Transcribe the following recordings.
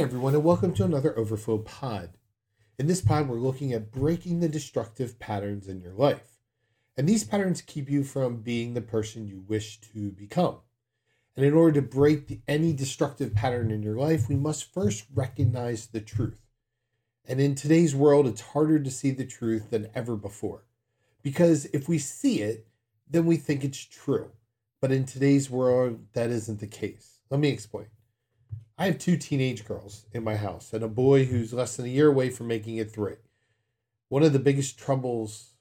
everyone, and welcome to another Overflow Pod. In this pod, we're looking at breaking the destructive patterns in your life. And these patterns keep you from being the person you wish to become. And in order to break the, any destructive pattern in your life, we must first recognize the truth. And in today's world, it's harder to see the truth than ever before. Because if we see it, then we think it's true. But in today's world, that isn't the case. Let me explain. I have two teenage girls in my house and a boy who's less than a year away from making it three. One of the biggest troubles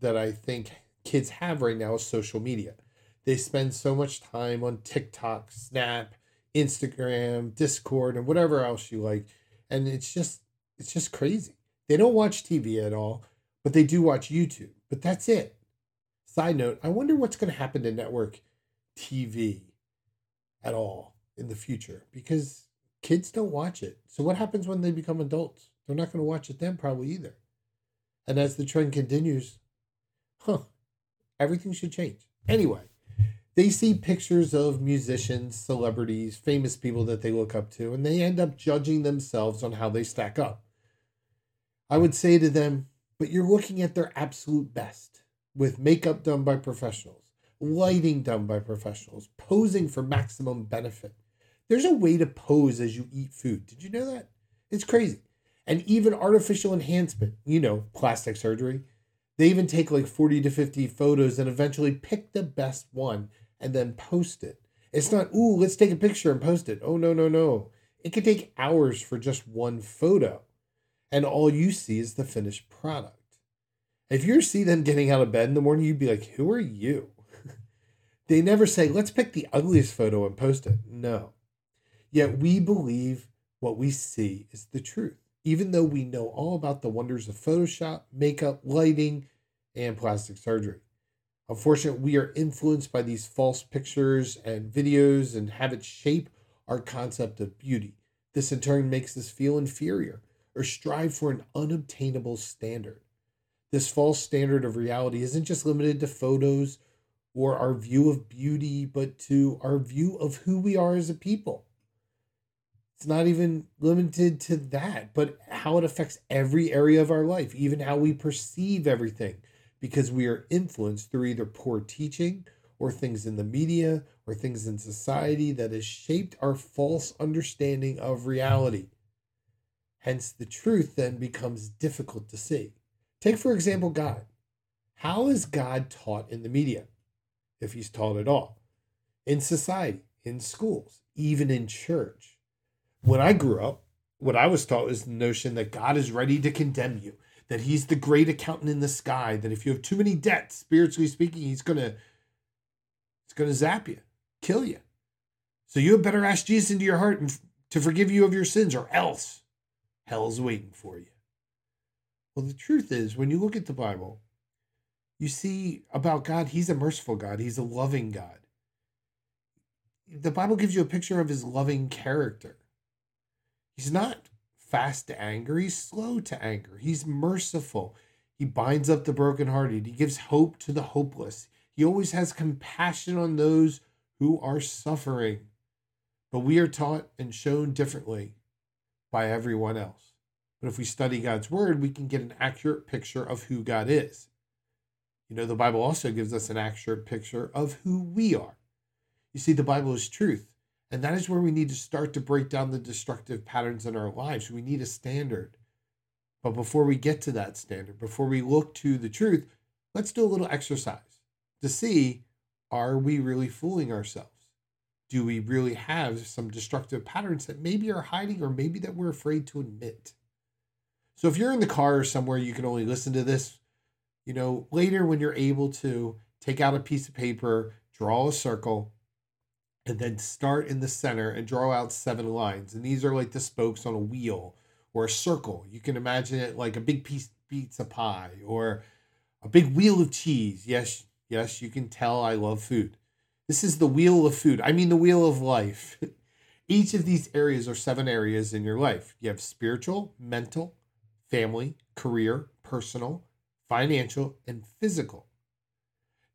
that I think kids have right now is social media. They spend so much time on TikTok, Snap, Instagram, Discord, and whatever else you like. And it's just it's just crazy. They don't watch TV at all, but they do watch YouTube. But that's it. Side note, I wonder what's going to happen to network TV at all in the future because kids don't watch it. So what happens when they become adults? They're not going to watch it then probably either. And as the trend continues, huh, everything should change. Anyway, they see pictures of musicians, celebrities, famous people that they look up to, and they end up judging themselves on how they stack up. I would say to them, but you're looking at their absolute best with makeup done by professionals, lighting done by professionals, posing for maximum benefit. There's a way to pose as you eat food. Did you know that? It's crazy. And even artificial enhancement, you know, plastic surgery, they even take like 40 to 50 photos and eventually pick the best one and then post it. It's not, ooh, let's take a picture and post it. Oh, no, no, no. It could take hours for just one photo. And all you see is the finished product. If you see them getting out of bed in the morning, you'd be like, who are you? they never say, let's pick the ugliest photo and post it. No. Yet we believe what we see is the truth, even though we know all about the wonders of Photoshop, makeup, lighting, and plastic surgery. Unfortunately, we are influenced by these false pictures and videos and have it shape our concept of beauty. This in turn makes us feel inferior or strive for an unobtainable standard. This false standard of reality isn't just limited to photos or our view of beauty, but to our view of who we are as a people. It's not even limited to that, but how it affects every area of our life, even how we perceive everything, because we are influenced through either poor teaching or things in the media or things in society that has shaped our false understanding of reality. Hence, the truth then becomes difficult to see. Take, for example, God. How is God taught in the media, if he's taught at all? In society, in schools, even in church when I grew up, what I was taught was the notion that God is ready to condemn you, that He's the great accountant in the sky, that if you have too many debts, spiritually speaking, He's gonna He's gonna zap you, kill you. So you had better ask Jesus into your heart and to forgive you of your sins, or else hell's waiting for you. Well, the truth is, when you look at the Bible, you see about God, He's a merciful God, He's a loving God. The Bible gives you a picture of His loving character. He's not fast to anger, he's slow to anger. He's merciful. He binds up the brokenhearted. He gives hope to the hopeless. He always has compassion on those who are suffering. But we are taught and shown differently by everyone else. But if we study God's word, we can get an accurate picture of who God is. You know, the Bible also gives us an accurate picture of who we are. You see, the Bible is truth. And that is where we need to start to break down the destructive patterns in our lives. We need a standard. But before we get to that standard, before we look to the truth, let's do a little exercise to see are we really fooling ourselves? Do we really have some destructive patterns that maybe are hiding or maybe that we're afraid to admit? So if you're in the car or somewhere you can only listen to this, you know, later when you're able to take out a piece of paper, draw a circle, and then start in the center and draw out seven lines. And these are like the spokes on a wheel or a circle. You can imagine it like a big piece of pizza pie or a big wheel of cheese. Yes, yes, you can tell I love food. This is the wheel of food. I mean, the wheel of life. Each of these areas are seven areas in your life. You have spiritual, mental, family, career, personal, financial, and physical.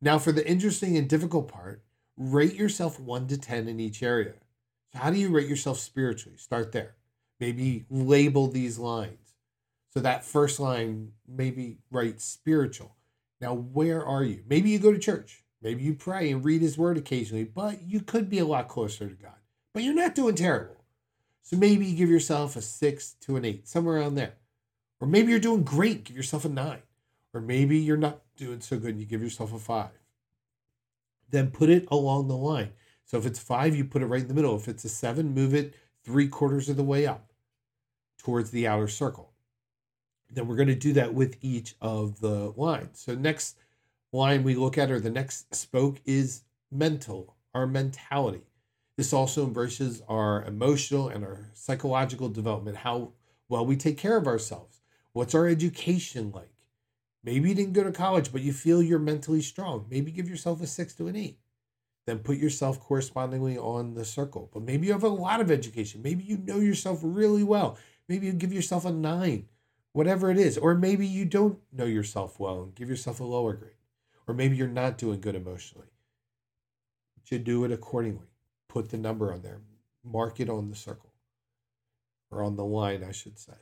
Now, for the interesting and difficult part, rate yourself 1 to 10 in each area. So how do you rate yourself spiritually? Start there. Maybe label these lines. So that first line, maybe write spiritual. Now, where are you? Maybe you go to church. Maybe you pray and read his word occasionally, but you could be a lot closer to God. But you're not doing terrible. So maybe you give yourself a six to an eight, somewhere around there. Or maybe you're doing great, give yourself a nine. Or maybe you're not doing so good and you give yourself a five. Then put it along the line. So if it's five, you put it right in the middle. If it's a seven, move it three quarters of the way up towards the outer circle. Then we're going to do that with each of the lines. So next line we look at or the next spoke is mental, our mentality. This also embraces our emotional and our psychological development, how well we take care of ourselves. What's our education like? Maybe you didn't go to college, but you feel you're mentally strong. Maybe give yourself a six to an eight. Then put yourself correspondingly on the circle. But maybe you have a lot of education. Maybe you know yourself really well. Maybe you give yourself a nine, whatever it is. Or maybe you don't know yourself well and give yourself a lower grade. Or maybe you're not doing good emotionally. You should do it accordingly put the number on there, mark it on the circle or on the line, I should say.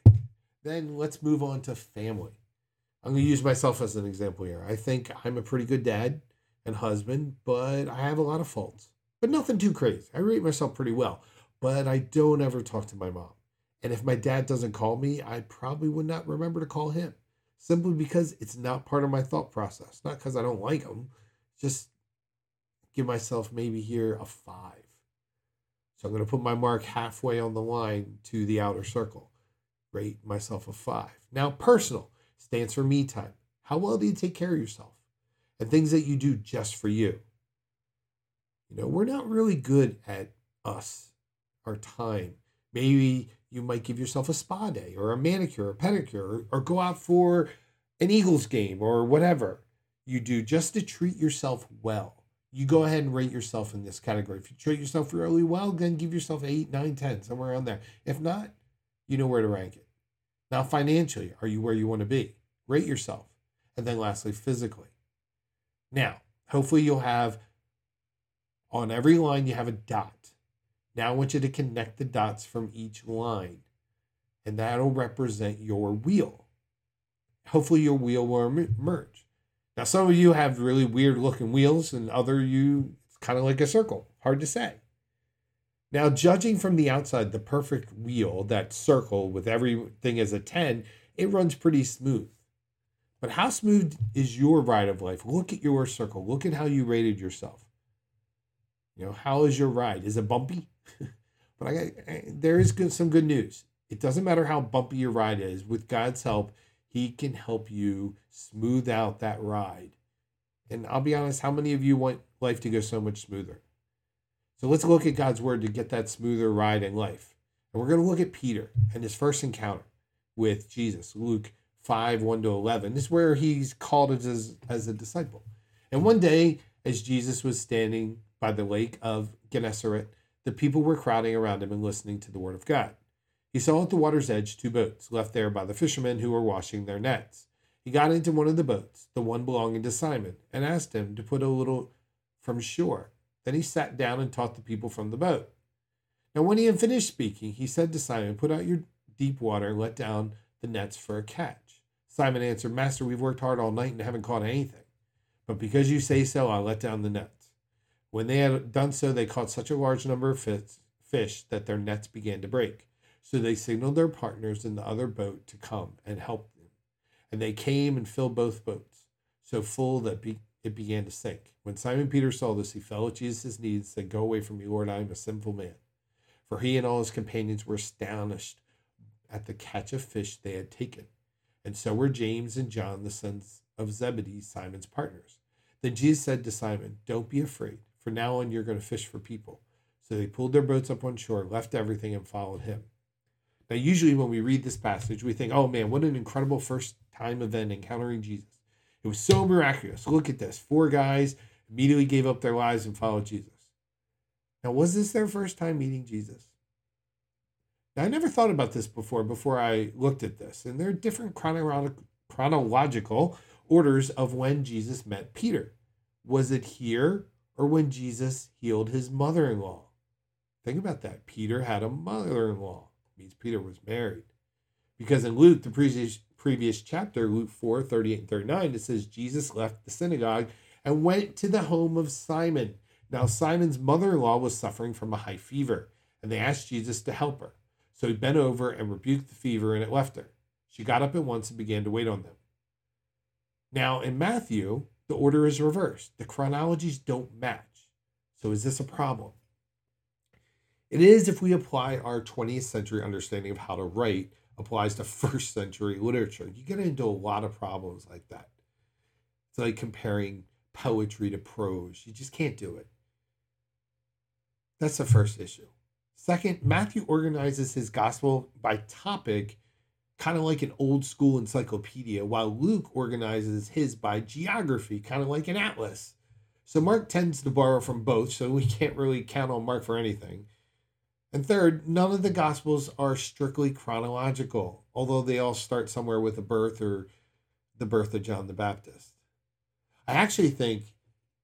Then let's move on to family. I'm going to use myself as an example here. I think I'm a pretty good dad and husband, but I have a lot of faults, but nothing too crazy. I rate myself pretty well, but I don't ever talk to my mom. And if my dad doesn't call me, I probably would not remember to call him simply because it's not part of my thought process. Not because I don't like him, just give myself maybe here a five. So I'm going to put my mark halfway on the line to the outer circle. Rate myself a five. Now, personal stands for me time. How well do you take care of yourself? And things that you do just for you. You know, we're not really good at us, our time. Maybe you might give yourself a spa day or a manicure or pedicure or, or go out for an Eagles game or whatever you do just to treat yourself well you go ahead and rate yourself in this category. If you treat yourself really well, then give yourself eight, nine, ten, somewhere around there. If not, you know where to rank it. Now, financially, are you where you want to be? Rate yourself. And then lastly, physically. Now, hopefully you'll have on every line you have a dot. Now I want you to connect the dots from each line, and that'll represent your wheel. Hopefully your wheel will emerge. Now, some of you have really weird looking wheels, and other you, it's kind of like a circle. Hard to say. Now, judging from the outside, the perfect wheel, that circle with everything as a 10, it runs pretty smooth. But how smooth is your ride of life? Look at your circle. Look at how you rated yourself. You know, how is your ride? Is it bumpy? but I, got, I there is good, some good news. It doesn't matter how bumpy your ride is. With God's help, he can help you smooth out that ride. And I'll be honest, how many of you want life to go so much smoother? So let's look at God's word to get that smoother ride in life. And we're going to look at Peter and his first encounter with Jesus. Luke 5 1 to 11 this is where he's called as, as a disciple. And one day, as Jesus was standing by the lake of Gennesaret, the people were crowding around him and listening to the word of God. He saw at the water's edge two boats left there by the fishermen who were washing their nets. He got into one of the boats, the one belonging to Simon, and asked him to put a little from shore. Then he sat down and taught the people from the boat. Now, when he had finished speaking, he said to Simon, Put out your deep water and let down the nets for a catch. Simon answered, Master, we've worked hard all night and haven't caught anything. But because you say so, I'll let down the nets. When they had done so, they caught such a large number of fish that their nets began to break. So they signaled their partners in the other boat to come and help them. And they came and filled both boats, so full that be- it began to sink. When Simon Peter saw this, he fell at Jesus' knees and said, Go away from me, Lord, I am a sinful man. For he and all his companions were astonished at the catch of fish they had taken. And so were James and John, the sons of Zebedee, Simon's partners. Then Jesus said to Simon, Don't be afraid. For now on you're going to fish for people. So they pulled their boats up on shore, left everything, and followed him. Now, usually when we read this passage, we think, oh man, what an incredible first time event encountering Jesus. It was so miraculous. Look at this. Four guys immediately gave up their lives and followed Jesus. Now, was this their first time meeting Jesus? Now, I never thought about this before, before I looked at this. And there are different chronological orders of when Jesus met Peter. Was it here or when Jesus healed his mother in law? Think about that. Peter had a mother in law. means Peter was married. Because in Luke, the previous, previous chapter, Luke 4 38 and 39, it says Jesus left the synagogue and went to the home of Simon. Now, Simon's mother in law was suffering from a high fever, and they asked Jesus to help her. So he bent over and rebuked the fever, and it left her. She got up at once and began to wait on them. Now, in Matthew, the order is reversed. The chronologies don't match. So, is this a problem? It is if we apply our 20th century understanding of how to write applies to first century literature. You get into a lot of problems like that. It's like comparing poetry to prose. You just can't do it. That's the first issue. Second, Matthew organizes his gospel by topic, kind of like an old school encyclopedia, while Luke organizes his by geography, kind of like an atlas. So Mark tends to borrow from both, so we can't really count on Mark for anything. And third, none of the Gospels are strictly chronological, although they all start somewhere with the birth or the birth of John the Baptist. I actually think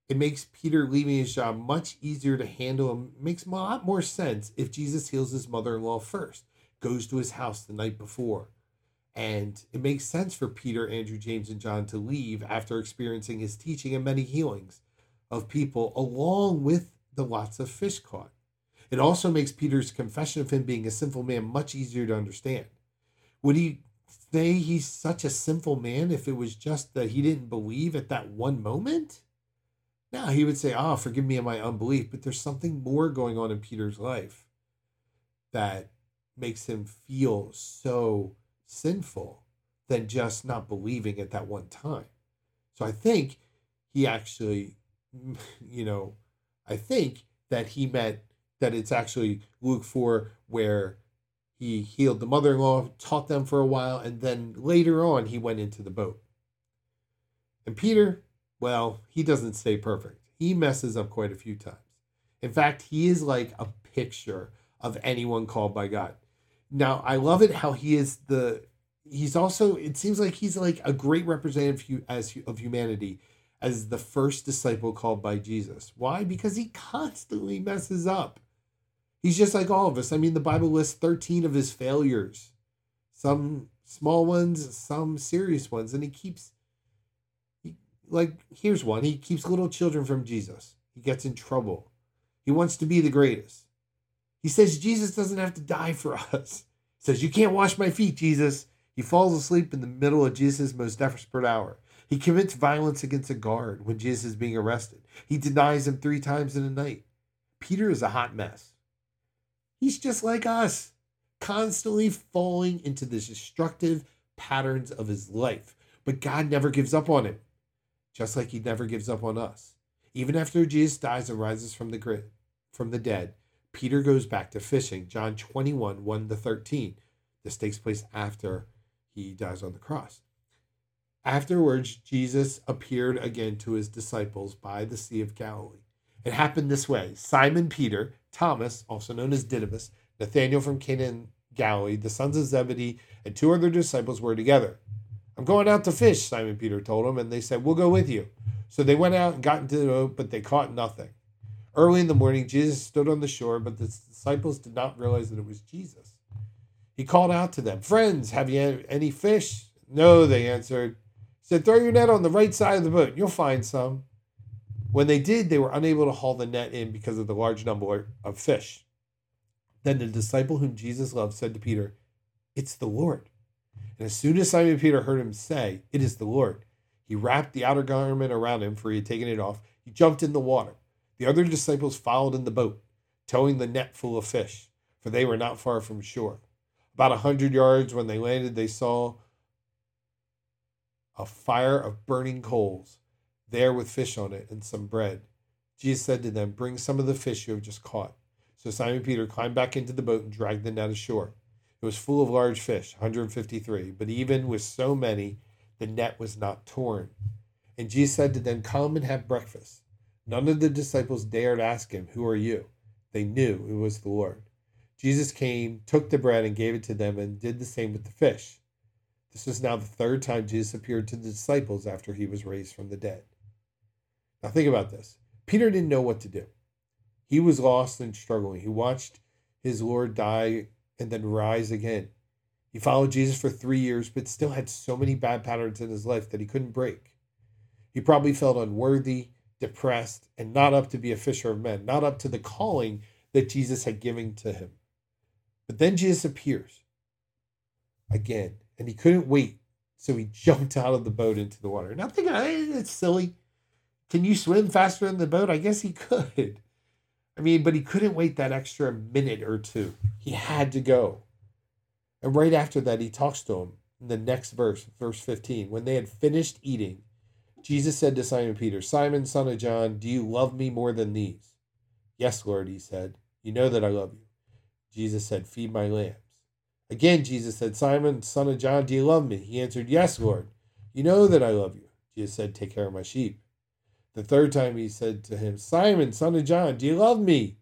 it makes Peter leaving his job much easier to handle and makes a lot more sense if Jesus heals his mother in law first, goes to his house the night before. And it makes sense for Peter, Andrew, James, and John to leave after experiencing his teaching and many healings of people, along with the lots of fish caught. It also makes Peter's confession of him being a sinful man much easier to understand. Would he say he's such a sinful man if it was just that he didn't believe at that one moment? No, he would say, Oh, forgive me of my unbelief. But there's something more going on in Peter's life that makes him feel so sinful than just not believing at that one time. So I think he actually, you know, I think that he meant that it's actually Luke 4 where he healed the mother in law, taught them for a while, and then later on he went into the boat. And Peter, well, he doesn't stay perfect. He messes up quite a few times. In fact, he is like a picture of anyone called by God. Now, I love it how he is the he's also it seems like he's like a great representative as of humanity as the first disciple called by Jesus. Why? Because he constantly messes up. He's just like all of us. I mean, the Bible lists 13 of his failures, some small ones, some serious ones, and he keeps, he, like, here's one. He keeps little children from Jesus. He gets in trouble. He wants to be the greatest. He says Jesus doesn't have to die for us. He says, You can't wash my feet, Jesus. He falls asleep in the middle of Jesus' most desperate hour. He commits violence against a guard when Jesus is being arrested. He denies him three times in a night. Peter is a hot mess. He's just like us, constantly falling into the destructive patterns of his life. But God never gives up on him, just like he never gives up on us. Even after Jesus dies and rises from the from the dead, Peter goes back to fishing. John 21, 1 to 13. This takes place after he dies on the cross. Afterwards, Jesus appeared again to his disciples by the Sea of Galilee. It happened this way Simon Peter Thomas, also known as Didymus, Nathanael from Cana in Galilee, the sons of Zebedee, and two other disciples were together. I'm going out to fish, Simon Peter told them, and they said, We'll go with you. So they went out and got into the boat, but they caught nothing. Early in the morning, Jesus stood on the shore, but the disciples did not realize that it was Jesus. He called out to them, Friends, have you any fish? No, they answered. He said, Throw your net on the right side of the boat, and you'll find some. When they did, they were unable to haul the net in because of the large number of fish. Then the disciple whom Jesus loved said to Peter, It's the Lord. And as soon as Simon Peter heard him say, It is the Lord, he wrapped the outer garment around him, for he had taken it off. He jumped in the water. The other disciples followed in the boat, towing the net full of fish, for they were not far from shore. About a hundred yards when they landed, they saw a fire of burning coals there with fish on it and some bread. Jesus said to them, Bring some of the fish you have just caught. So Simon Peter climbed back into the boat and dragged the net ashore. It was full of large fish, 153, but even with so many, the net was not torn. And Jesus said to them, Come and have breakfast. None of the disciples dared ask him, Who are you? They knew it was the Lord. Jesus came, took the bread, and gave it to them, and did the same with the fish. This was now the third time Jesus appeared to the disciples after he was raised from the dead. Now, think about this Peter didn't know what to do. He was lost and struggling. He watched his Lord die and then rise again. He followed Jesus for three years, but still had so many bad patterns in his life that he couldn't break. He probably felt unworthy, depressed, and not up to be a fisher of men, not up to the calling that Jesus had given to him. But then Jesus appears again, and he couldn't wait. So he jumped out of the boat into the water. Now thinking, hey, that's silly. Can you swim faster than the boat? I guess he could. I mean, but he couldn't wait that extra minute or two. He had to go. And right after that, he talks to him in the next verse, verse 15. When they had finished eating, Jesus said to Simon Peter, Simon, son of John, do you love me more than these? Yes, Lord, he said. You know that I love you. Jesus said, Feed my lambs. Again, Jesus said, Simon, son of John, do you love me? He answered, Yes, Lord. You know that I love you. Jesus said, Take care of my sheep. The third time he said to him, Simon, son of John, do you love me?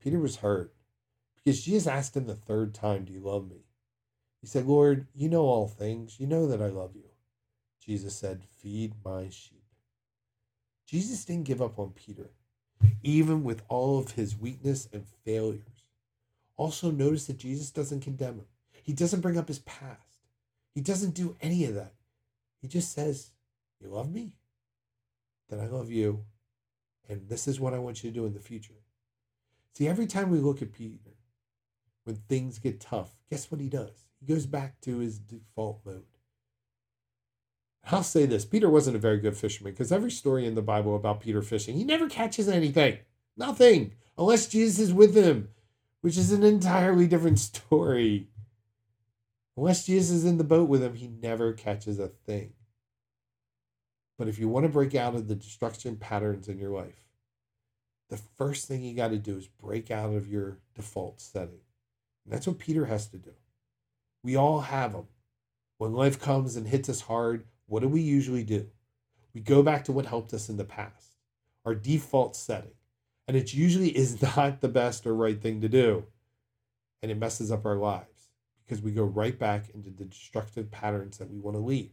Peter was hurt because Jesus asked him the third time, Do you love me? He said, Lord, you know all things. You know that I love you. Jesus said, Feed my sheep. Jesus didn't give up on Peter, even with all of his weakness and failures. Also, notice that Jesus doesn't condemn him, he doesn't bring up his past, he doesn't do any of that. He just says, You love me? Then I love you. And this is what I want you to do in the future. See, every time we look at Peter, when things get tough, guess what he does? He goes back to his default mode. I'll say this Peter wasn't a very good fisherman because every story in the Bible about Peter fishing, he never catches anything. Nothing. Unless Jesus is with him, which is an entirely different story. Unless Jesus is in the boat with him, he never catches a thing. But if you want to break out of the destruction patterns in your life, the first thing you got to do is break out of your default setting. And that's what Peter has to do. We all have them. When life comes and hits us hard, what do we usually do? We go back to what helped us in the past, our default setting. And it usually is not the best or right thing to do. And it messes up our lives because we go right back into the destructive patterns that we want to leave.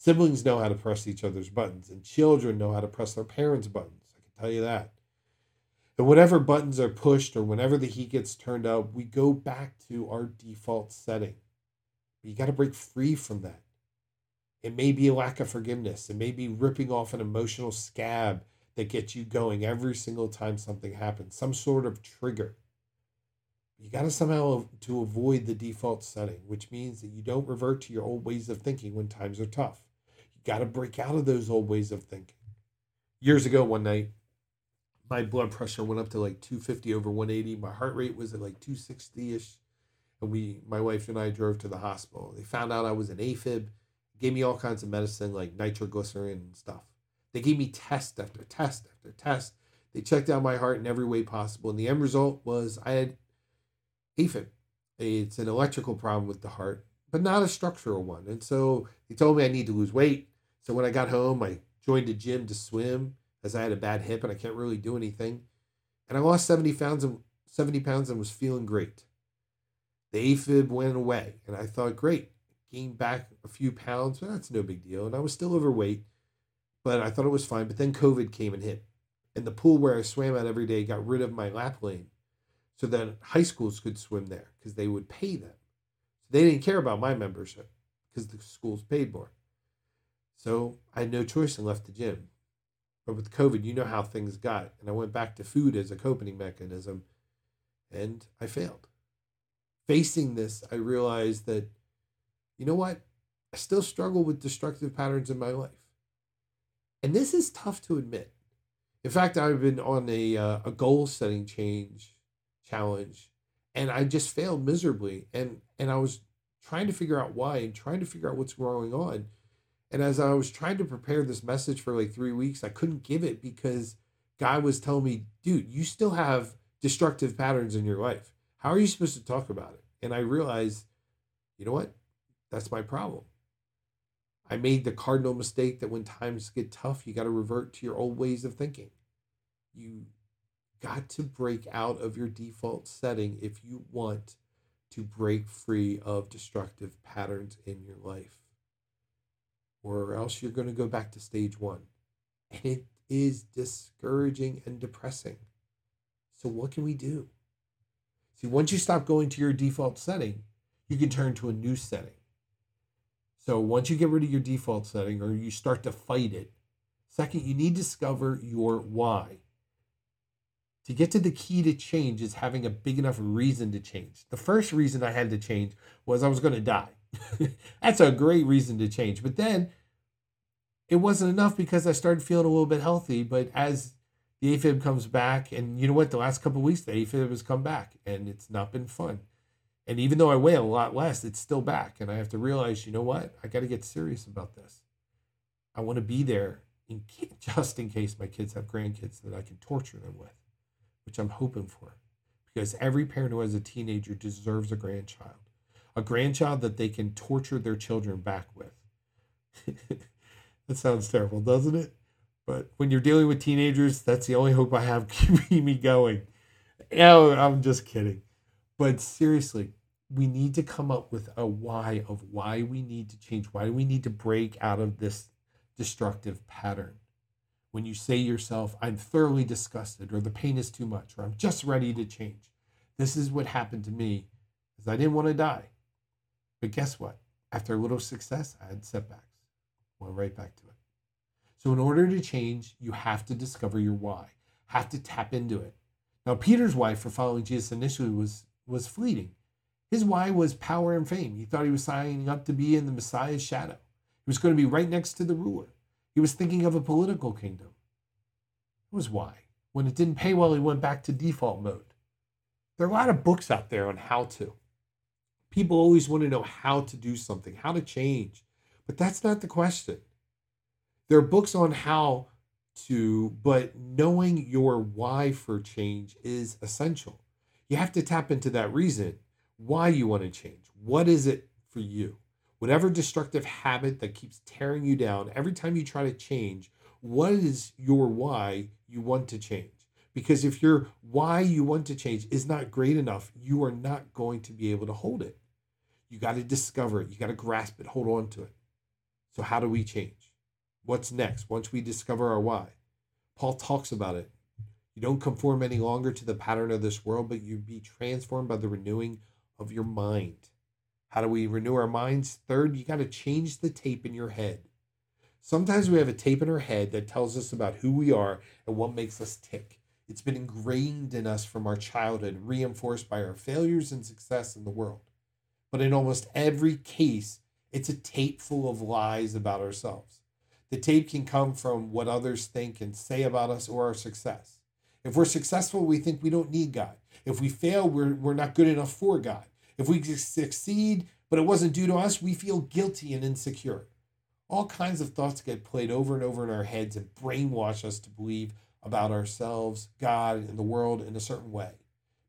Siblings know how to press each other's buttons, and children know how to press their parents' buttons. I can tell you that. And whenever buttons are pushed or whenever the heat gets turned up, we go back to our default setting. You got to break free from that. It may be a lack of forgiveness. It may be ripping off an emotional scab that gets you going every single time something happens, some sort of trigger. You got to somehow to avoid the default setting, which means that you don't revert to your old ways of thinking when times are tough got to break out of those old ways of thinking. Years ago, one night, my blood pressure went up to like 250 over 180. My heart rate was at like 260 ish. And we, my wife and I drove to the hospital. They found out I was an AFib, gave me all kinds of medicine like nitroglycerin and stuff. They gave me test after test after test. They checked out my heart in every way possible. And the end result was I had AFib. It's an electrical problem with the heart, but not a structural one. And so they told me I need to lose weight. So when I got home, I joined a gym to swim as I had a bad hip and I can't really do anything. And I lost 70 pounds and 70 pounds and was feeling great. The AFib went away and I thought, great, gained back a few pounds, but that's no big deal. And I was still overweight, but I thought it was fine. But then COVID came and hit. And the pool where I swam at every day got rid of my lap lane so that high schools could swim there because they would pay them. So they didn't care about my membership because the schools paid more. So I had no choice and left the gym. But with COVID, you know how things got. And I went back to food as a coping mechanism and I failed. Facing this, I realized that, you know what? I still struggle with destructive patterns in my life. And this is tough to admit. In fact, I've been on a, uh, a goal setting change challenge and I just failed miserably. And, and I was trying to figure out why and trying to figure out what's going on. And as I was trying to prepare this message for like three weeks, I couldn't give it because God was telling me, dude, you still have destructive patterns in your life. How are you supposed to talk about it? And I realized, you know what? That's my problem. I made the cardinal mistake that when times get tough, you got to revert to your old ways of thinking. You got to break out of your default setting if you want to break free of destructive patterns in your life or else you're going to go back to stage one. And it is discouraging and depressing. So, what can we do? See, once you stop going to your default setting, you can turn to a new setting. So once you get rid of your default setting or you start to fight it, second, you need to discover your why. To get to the key to change is having a big enough reason to change. The first reason I had to change was I was going to die. That's a great reason to change. But then it wasn't enough because I started feeling a little bit healthy. But as the AFib comes back, and you know what? The last couple weeks, the AFib has come back, and it's not been fun. And even though I weigh a lot less, it's still back. And I have to realize, you know what? I got to get serious about this. I want to be there in, just in case my kids have grandkids that I can torture them with, which I'm hoping for. Because every parent who has a teenager deserves a grandchild, a grandchild that they can torture their children back with. that sounds terrible, doesn't it? But when you're dealing with teenagers, that's the only hope I have keeping me going. No, I'm just kidding. But seriously, we need to come up with a why of why we need to change. Why do we need to break out of this destructive pattern? When you say yourself, I'm thoroughly disgusted, or the pain is too much, or I'm just ready to change. This is what happened to me, because I didn't want to die. But guess what? After a little success, I had setbacks. Went right back to it. So in order to change, you have to discover your why. Have to tap into it. Now, Peter's why for following Jesus initially was was fleeting. His why was power and fame. He thought he was signing up to be in the Messiah's shadow. He was going to be right next to the ruler. He was thinking of a political kingdom. It was why. When it didn't pay well, he went back to default mode. There are a lot of books out there on how to. People always want to know how to do something, how to change. But that's not the question. There are books on how to, but knowing your why for change is essential. You have to tap into that reason why you want to change. What is it for you? Whatever destructive habit that keeps tearing you down, every time you try to change, what is your why you want to change? Because if your why you want to change is not great enough, you are not going to be able to hold it. You got to discover it, you got to grasp it, hold on to it. So, how do we change? What's next once we discover our why? Paul talks about it. You don't conform any longer to the pattern of this world, but you be transformed by the renewing of your mind. How do we renew our minds? Third, you got to change the tape in your head. Sometimes we have a tape in our head that tells us about who we are and what makes us tick. It's been ingrained in us from our childhood, reinforced by our failures and success in the world. But in almost every case, it's a tape full of lies about ourselves. The tape can come from what others think and say about us or our success. If we're successful, we think we don't need God. If we fail, we're, we're not good enough for God. If we succeed, but it wasn't due to us, we feel guilty and insecure. All kinds of thoughts get played over and over in our heads and brainwash us to believe about ourselves, God, and the world in a certain way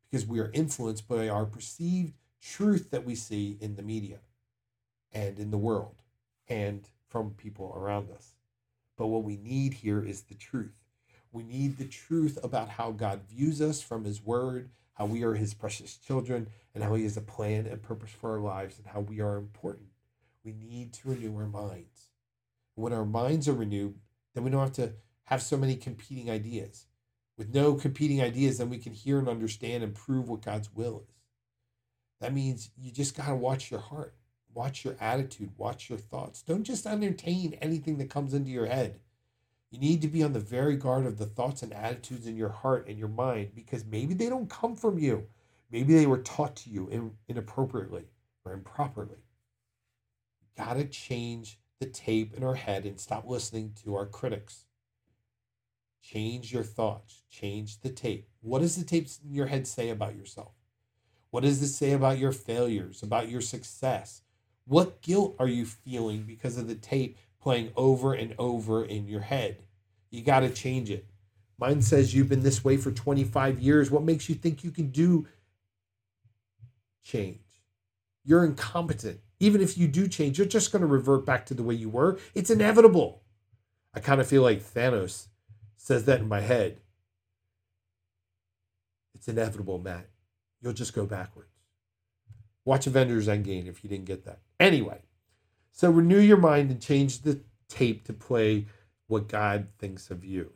because we are influenced by our perceived truth that we see in the media and in the world and from people around us. But what we need here is the truth. We need the truth about how God views us from His Word, how we are His precious children, and how He has a plan and purpose for our lives, and how we are important. We need to renew our minds. When our minds are renewed, then we don't have to have so many competing ideas. With no competing ideas, then we can hear and understand and prove what God's will is. That means you just got to watch your heart, watch your attitude, watch your thoughts. Don't just entertain anything that comes into your head. You need to be on the very guard of the thoughts and attitudes in your heart and your mind because maybe they don't come from you. Maybe they were taught to you in, inappropriately or improperly. You got to change the tape in our head and stop listening to our critics. Change your thoughts, change the tape. What does the tape in your head say about yourself? What does it say about your failures, about your success? What guilt are you feeling because of the tape playing over and over in your head. You got to change it. Mine says you've been this way for 25 years. What makes you think you can do change? You're incompetent. Even if you do change, you're just going to revert back to the way you were. It's inevitable. I kind of feel like Thanos says that in my head. It's inevitable, Matt. You'll just go backwards. Watch Avengers Endgame if you didn't get that. Anyway, so renew your mind and change the tape to play what God thinks of you,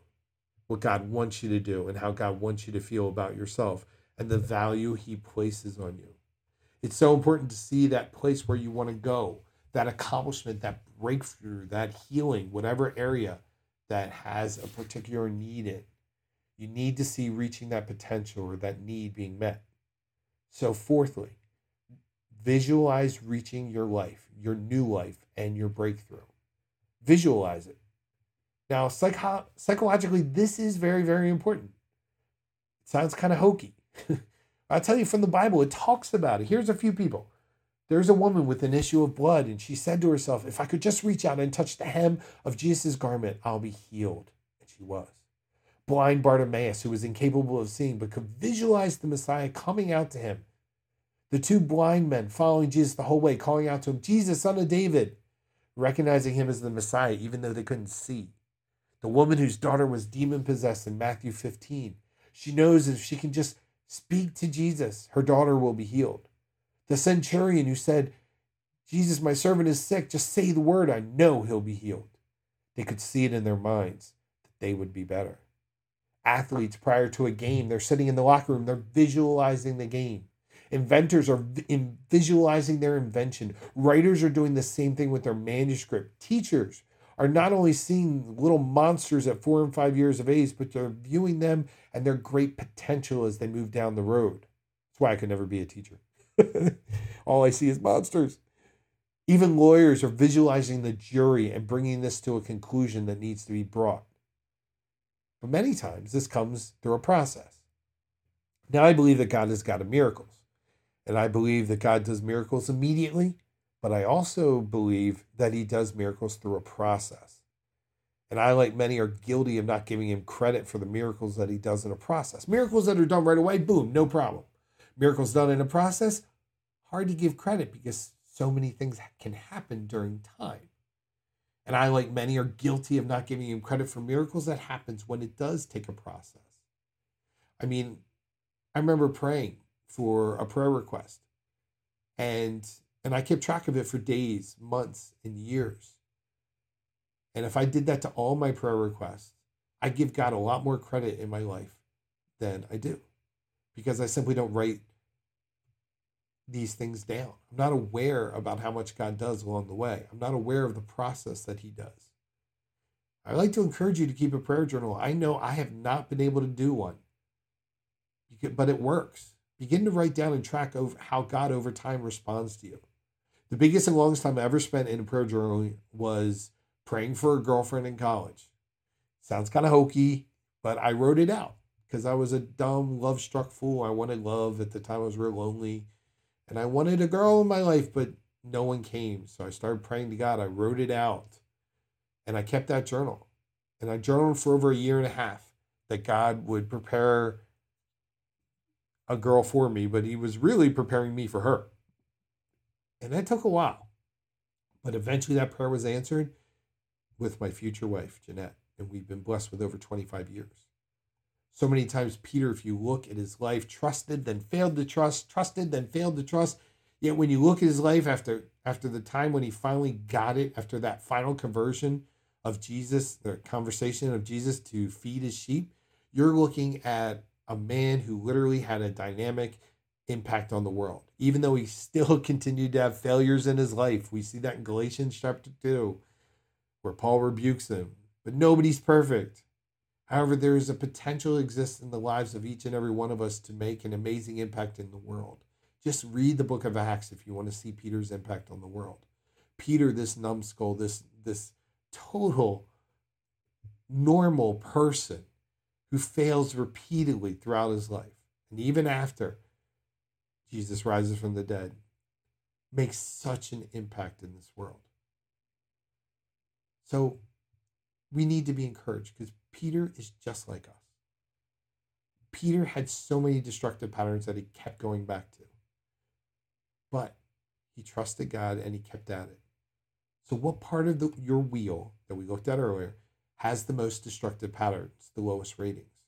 what God wants you to do, and how God wants you to feel about yourself. and the value He places on you. It's so important to see that place where you want to go, that accomplishment, that breakthrough, that healing, whatever area that has a particular need in. You need to see reaching that potential or that need being met. So, fourthly, visualize reaching your life, your new life, and your breakthrough. Visualize it. Now, psycho- psychologically, this is very, very important. It sounds kind of hokey. I'll tell you from the Bible, it talks about it. Here's a few people. There's a woman with an issue of blood, and she said to herself, If I could just reach out and touch the hem of Jesus' garment, I'll be healed. And she was. Blind Bartimaeus, who was incapable of seeing but could visualize the Messiah coming out to him. The two blind men following Jesus the whole way, calling out to him, Jesus, son of David, recognizing him as the Messiah, even though they couldn't see. The woman whose daughter was demon possessed in Matthew 15. She knows if she can just speak to Jesus, her daughter will be healed. The centurion who said, Jesus, my servant is sick, just say the word, I know he'll be healed. They could see it in their minds that they would be better. Athletes prior to a game, they're sitting in the locker room, they're visualizing the game. Inventors are in visualizing their invention. Writers are doing the same thing with their manuscript. Teachers are not only seeing little monsters at four and five years of age, but they're viewing them and their great potential as they move down the road. That's why I could never be a teacher. All I see is monsters. Even lawyers are visualizing the jury and bringing this to a conclusion that needs to be brought. But many times this comes through a process. Now, I believe that God has got miracles, and I believe that God does miracles immediately but I also believe that he does miracles through a process. And I, like many, are guilty of not giving him credit for the miracles that he does in a process. Miracles that are done right away, boom, no problem. Miracles done in a process, hard to give credit because so many things can happen during time. And I, like many, are guilty of not giving him credit for miracles that happens when it does take a process. I mean, I remember praying for a prayer request, and and I kept track of it for days, months, and years. And if I did that to all my prayer requests, I give God a lot more credit in my life than I do because I simply don't write these things down. I'm not aware about how much God does along the way. I'm not aware of the process that He does. I like to encourage you to keep a prayer journal. I know I have not been able to do one, but it works. Begin to write down and track over how God over time responds to you. The biggest and longest time I ever spent in a prayer journal was praying for a girlfriend in college. Sounds kind of hokey, but I wrote it out because I was a dumb, love struck fool. I wanted love. At the time, I was real lonely. And I wanted a girl in my life, but no one came. So I started praying to God. I wrote it out and I kept that journal. And I journaled for over a year and a half that God would prepare a girl for me, but He was really preparing me for her. And that took a while. But eventually that prayer was answered with my future wife, Jeanette. And we've been blessed with over 25 years. So many times, Peter, if you look at his life, trusted, then failed to trust, trusted, then failed to trust. Yet when you look at his life after after the time when he finally got it, after that final conversion of Jesus, the conversation of Jesus to feed his sheep, you're looking at a man who literally had a dynamic impact on the world, even though he still continued to have failures in his life. We see that in Galatians chapter 2, where Paul rebukes him. But nobody's perfect. However, there is a potential exists in the lives of each and every one of us to make an amazing impact in the world. Just read the book of Acts if you want to see Peter's impact on the world. Peter, this numbskull, this this total normal person who fails repeatedly throughout his life. And even after Jesus rises from the dead, makes such an impact in this world. So we need to be encouraged because Peter is just like us. Peter had so many destructive patterns that he kept going back to. But he trusted God and he kept at it. So, what part of the, your wheel that we looked at earlier has the most destructive patterns, the lowest ratings?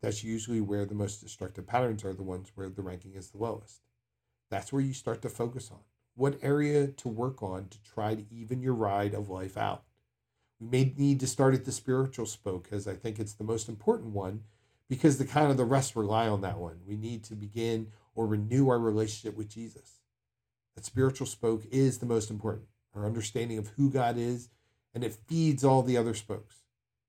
That's usually where the most destructive patterns are the ones where the ranking is the lowest. That's where you start to focus on. What area to work on to try to even your ride of life out? We may need to start at the spiritual spoke, as I think it's the most important one, because the kind of the rest rely on that one. We need to begin or renew our relationship with Jesus. That spiritual spoke is the most important. Our understanding of who God is, and it feeds all the other spokes.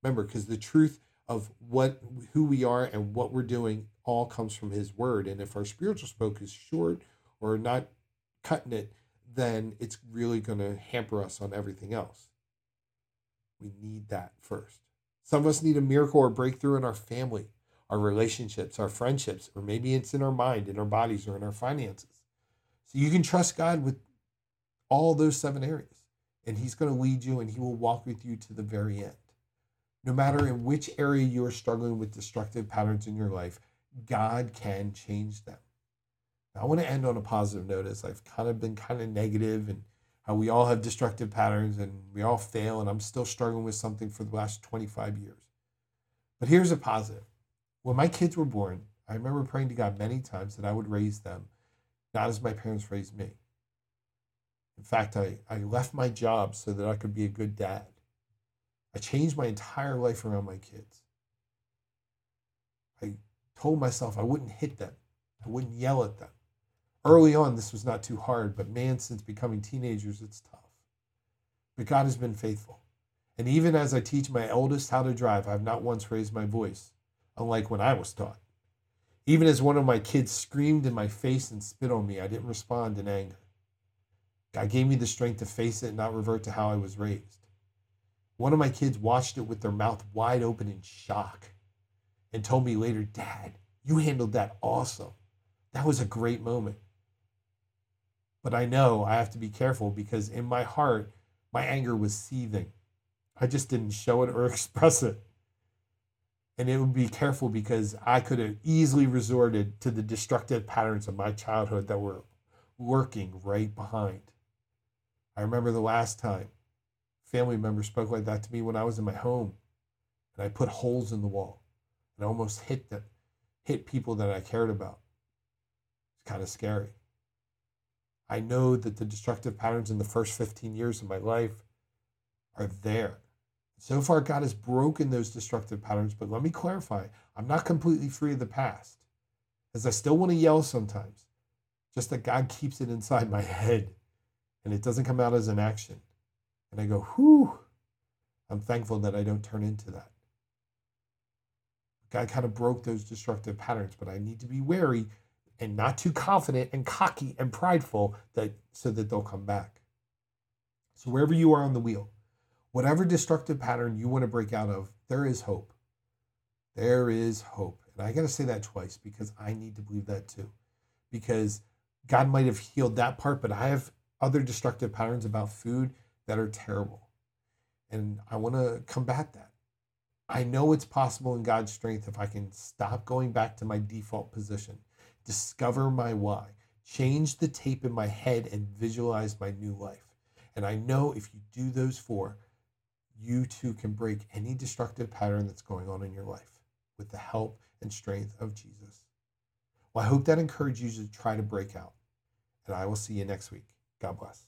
Remember, because the truth of what who we are and what we're doing all comes from his word. And if our spiritual spoke is short or not cutting it, then it's really going to hamper us on everything else. We need that first. Some of us need a miracle or breakthrough in our family, our relationships, our friendships, or maybe it's in our mind, in our bodies, or in our finances. So you can trust God with all those seven areas, and He's going to lead you and He will walk with you to the very end. No matter in which area you are struggling with destructive patterns in your life, God can change them. Now, I want to end on a positive note as I've kind of been kind of negative and how we all have destructive patterns and we all fail, and I'm still struggling with something for the last 25 years. But here's a positive. When my kids were born, I remember praying to God many times that I would raise them not as my parents raised me. In fact, I, I left my job so that I could be a good dad. I changed my entire life around my kids. I told myself I wouldn't hit them, I wouldn't yell at them. Early on, this was not too hard, but man, since becoming teenagers, it's tough. But God has been faithful. And even as I teach my eldest how to drive, I've not once raised my voice, unlike when I was taught. Even as one of my kids screamed in my face and spit on me, I didn't respond in anger. God gave me the strength to face it and not revert to how I was raised. One of my kids watched it with their mouth wide open in shock and told me later, Dad, you handled that awesome. That was a great moment. But I know I have to be careful because in my heart, my anger was seething. I just didn't show it or express it. And it would be careful because I could have easily resorted to the destructive patterns of my childhood that were lurking right behind. I remember the last time family member spoke like that to me when I was in my home and I put holes in the wall and I almost hit them, hit people that I cared about. It's kind of scary. I know that the destructive patterns in the first 15 years of my life are there. So far, God has broken those destructive patterns, but let me clarify I'm not completely free of the past, as I still want to yell sometimes, just that God keeps it inside my head and it doesn't come out as an action. And I go, whew, I'm thankful that I don't turn into that. God kind of broke those destructive patterns, but I need to be wary and not too confident and cocky and prideful that so that they'll come back. So wherever you are on the wheel, whatever destructive pattern you want to break out of, there is hope. There is hope. And I got to say that twice because I need to believe that too. Because God might have healed that part, but I have other destructive patterns about food that are terrible. And I want to combat that. I know it's possible in God's strength if I can stop going back to my default position discover my why, change the tape in my head, and visualize my new life. And I know if you do those four, you too can break any destructive pattern that's going on in your life with the help and strength of Jesus. Well, I hope that encourages you to try to break out. And I will see you next week. God bless.